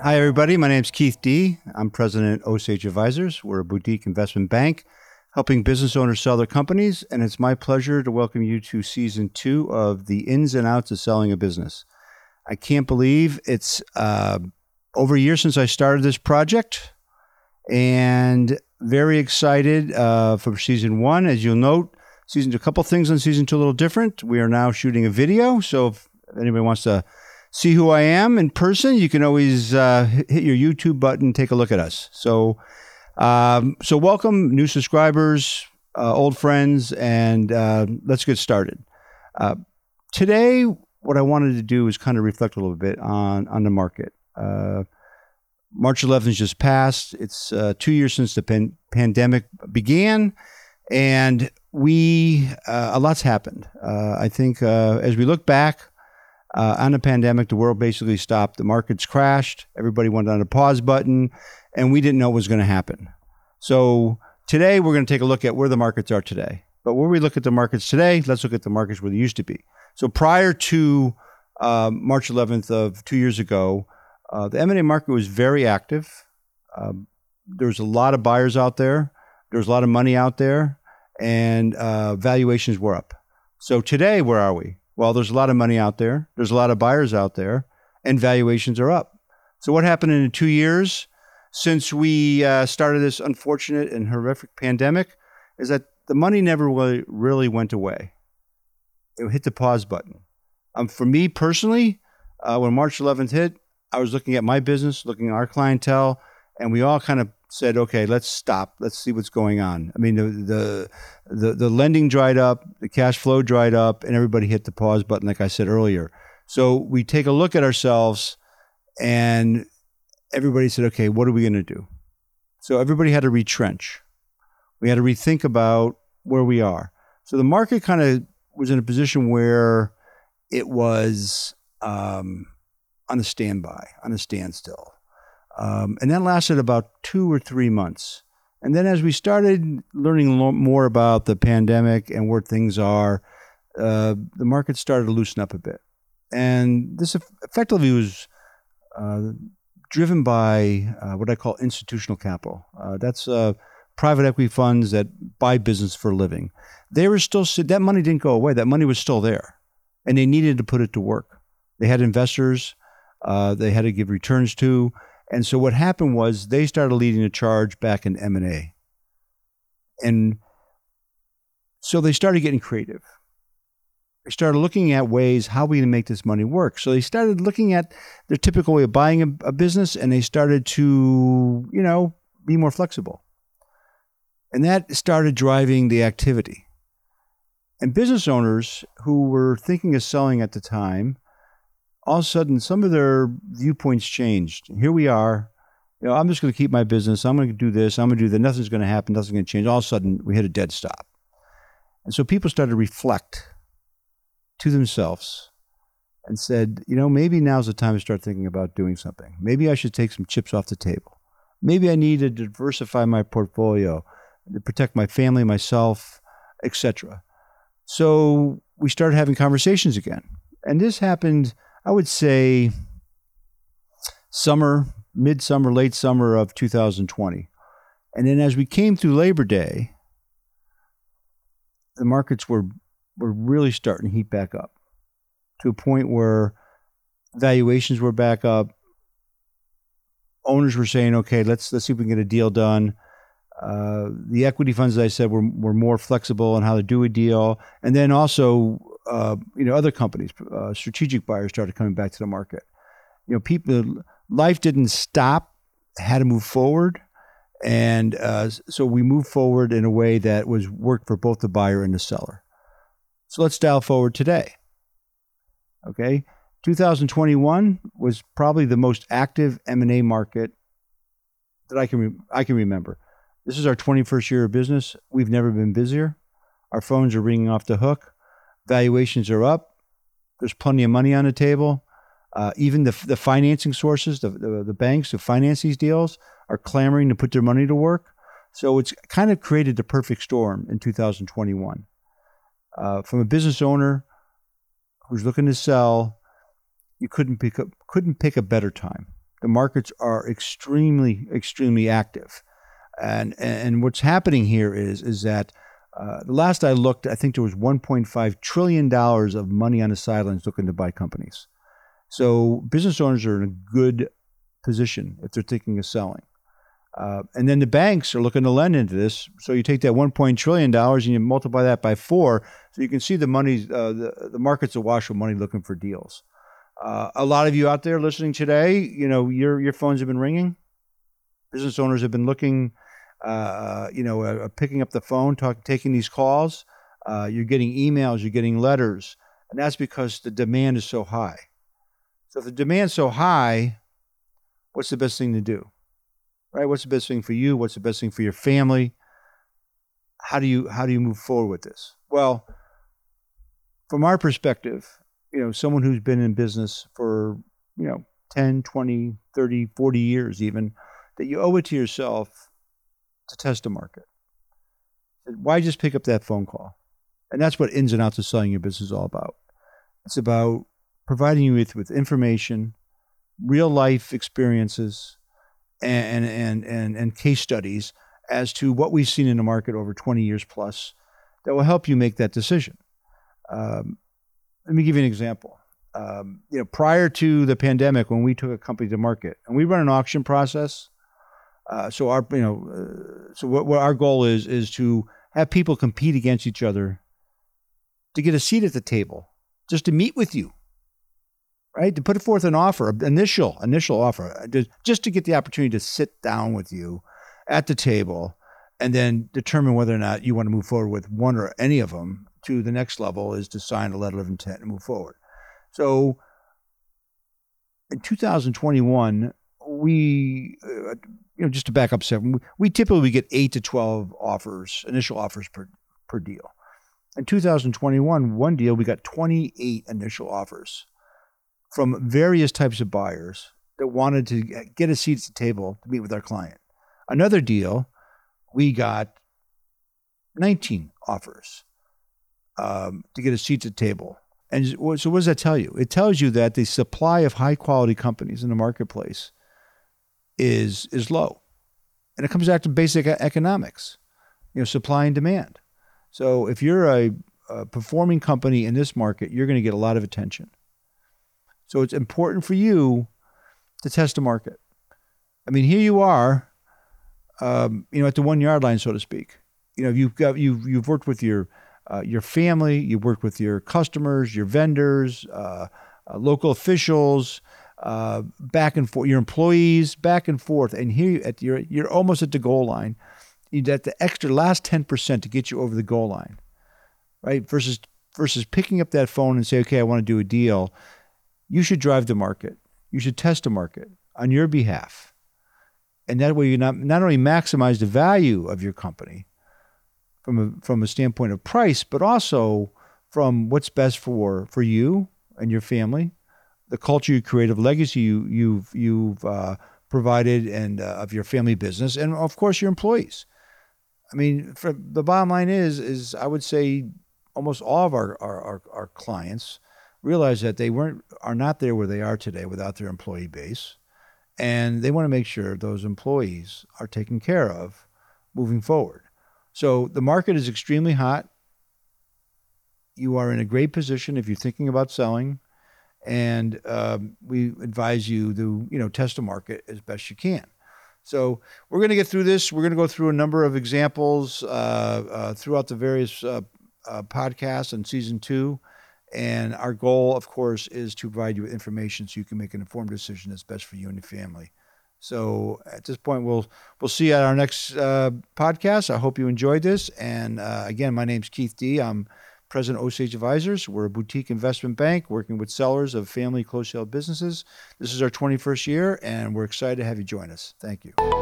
Hi, everybody. My name is Keith Dee. I'm president of Osage Advisors. We're a boutique investment bank helping business owners sell their companies. And it's my pleasure to welcome you to season two of the ins and outs of selling a business. I can't believe it's uh, over a year since I started this project and very excited uh, for season one. As you'll note, season two, a couple things on season two a little different. We are now shooting a video. So if anybody wants to see who I am in person, you can always uh, hit your YouTube button, take a look at us. So, um, so welcome new subscribers, uh, old friends, and uh, let's get started. Uh, today, what I wanted to do is kind of reflect a little bit on on the market. Uh, March 11th just passed. It's uh, two years since the pan- pandemic began, and we a lot's happened. I think as we look back uh, on the pandemic, the world basically stopped. The markets crashed. Everybody went on a pause button, and we didn't know what was going to happen. So today, we're going to take a look at where the markets are today. But where we look at the markets today, let's look at the markets where they used to be. So prior to uh, March 11th of two years ago, uh, the M&A market was very active. Um, there was a lot of buyers out there. There was a lot of money out there, and uh, valuations were up. So today, where are we? Well, there's a lot of money out there, there's a lot of buyers out there, and valuations are up. So, what happened in two years since we uh, started this unfortunate and horrific pandemic is that the money never really, really went away. It hit the pause button. Um, for me personally, uh, when March 11th hit, I was looking at my business, looking at our clientele, and we all kind of said, okay, let's stop. Let's see what's going on. I mean, the, the, the, the lending dried up, the cash flow dried up, and everybody hit the pause button, like I said earlier. So we take a look at ourselves and everybody said, okay, what are we going to do? So everybody had to retrench. We had to rethink about where we are. So the market kind of was in a position where it was um, on a standby, on a standstill. Um, and that lasted about two or three months. And then as we started learning more about the pandemic and where things are, uh, the market started to loosen up a bit. And this effectively was uh, driven by uh, what I call institutional capital. Uh, that's uh, private equity funds that buy business for a living. They were still, that money didn't go away. That money was still there. And they needed to put it to work. They had investors uh, they had to give returns to. And so what happened was they started leading a charge back in M&A. And so they started getting creative. They started looking at ways how we can make this money work. So they started looking at their typical way of buying a, a business and they started to, you know, be more flexible. And that started driving the activity. And business owners who were thinking of selling at the time all of a sudden some of their viewpoints changed. Here we are. You know, I'm just going to keep my business. I'm going to do this. I'm going to do that. Nothing's going to happen. Nothing's going to change. All of a sudden, we hit a dead stop. And so people started to reflect to themselves and said, you know, maybe now's the time to start thinking about doing something. Maybe I should take some chips off the table. Maybe I need to diversify my portfolio to protect my family, myself, etc. So we started having conversations again. And this happened I would say summer, midsummer, late summer of 2020. And then as we came through Labor Day, the markets were were really starting to heat back up to a point where valuations were back up. Owners were saying, "Okay, let's let's see if we can get a deal done." Uh, the equity funds, as I said, were were more flexible on how to do a deal, and then also uh, you know other companies, uh, strategic buyers started coming back to the market. You know, people life didn't stop, had to move forward, and uh, so we moved forward in a way that was worked for both the buyer and the seller. So let's dial forward today. Okay, 2021 was probably the most active M&A market that I can re- I can remember. This is our 21st year of business. We've never been busier. Our phones are ringing off the hook valuations are up. There's plenty of money on the table. Uh, even the, the financing sources, the, the, the banks who finance these deals, are clamoring to put their money to work. So it's kind of created the perfect storm in 2021. Uh, from a business owner who's looking to sell, you couldn't pick a, couldn't pick a better time. The markets are extremely, extremely active. And, and what's happening here is, is that uh, the last I looked, I think there was $1.5 trillion of money on the sidelines looking to buy companies. So business owners are in a good position if they're thinking of selling. Uh, and then the banks are looking to lend into this. So you take that one point trillion dollars and you multiply that by four, so you can see the money, uh, the the market's awash with money looking for deals. Uh, a lot of you out there listening today, you know, your your phones have been ringing. Business owners have been looking, uh, you know, uh, picking up the phone, talk, taking these calls. Uh, you're getting emails, you're getting letters, and that's because the demand is so high. So if the demand's so high, what's the best thing to do? right? What's the best thing for you? What's the best thing for your family? How do you how do you move forward with this? Well, from our perspective, you know, someone who's been in business for, you know, 10, 20, 30, 40 years even, that you owe it to yourself to test the market. Why just pick up that phone call? And that's what ins and outs of selling your business is all about. It's about providing you with, with information, real life experiences, and, and, and, and case studies as to what we've seen in the market over 20 years plus that will help you make that decision. Um, let me give you an example. Um, you know, prior to the pandemic, when we took a company to market, and we run an auction process. Uh, so our, you know, uh, so what, what our goal is is to have people compete against each other to get a seat at the table, just to meet with you, right? To put forth an offer, initial initial offer, uh, just to get the opportunity to sit down with you at the table, and then determine whether or not you want to move forward with one or any of them. To the next level is to sign a letter of intent and move forward. So, in 2021, we, uh, you know, just to back up seven, we typically get eight to 12 offers, initial offers per per deal. In 2021, one deal we got 28 initial offers from various types of buyers that wanted to get a seat at the table to meet with our client. Another deal, we got 19 offers um, to get a seat at the table. And so, what does that tell you? It tells you that the supply of high quality companies in the marketplace is is low, and it comes back to basic economics, you know, supply and demand. So if you're a, a performing company in this market, you're going to get a lot of attention. So it's important for you to test the market. I mean, here you are, um, you know, at the one yard line, so to speak. You know, you've got you've you've worked with your uh, your family, you've worked with your customers, your vendors, uh, uh, local officials, uh, back and forth, your employees, back and forth, and here at you're you're almost at the goal line. You get the extra last ten percent to get you over the goal line, right? Versus versus picking up that phone and say, okay, I want to do a deal you should drive the market. You should test the market on your behalf. And that way you not, not only maximize the value of your company from a, from a standpoint of price, but also from what's best for, for you and your family, the culture you create, of legacy you, you've, you've uh, provided and uh, of your family business, and of course your employees. I mean, the bottom line is, is I would say almost all of our, our, our, our clients realize that they weren't are not there where they are today without their employee base, and they want to make sure those employees are taken care of moving forward. So the market is extremely hot. You are in a great position if you're thinking about selling, and um, we advise you to you know test the market as best you can. So we're going to get through this. We're going to go through a number of examples uh, uh, throughout the various uh, uh podcasts in season two. And our goal, of course, is to provide you with information so you can make an informed decision that's best for you and your family. So at this point, we'll we'll see you at our next uh, podcast. I hope you enjoyed this. And uh, again, my name's Keith Dee. I'm president Osage Advisors. We're a boutique investment bank working with sellers of family close sale businesses. This is our 21st year, and we're excited to have you join us. Thank you.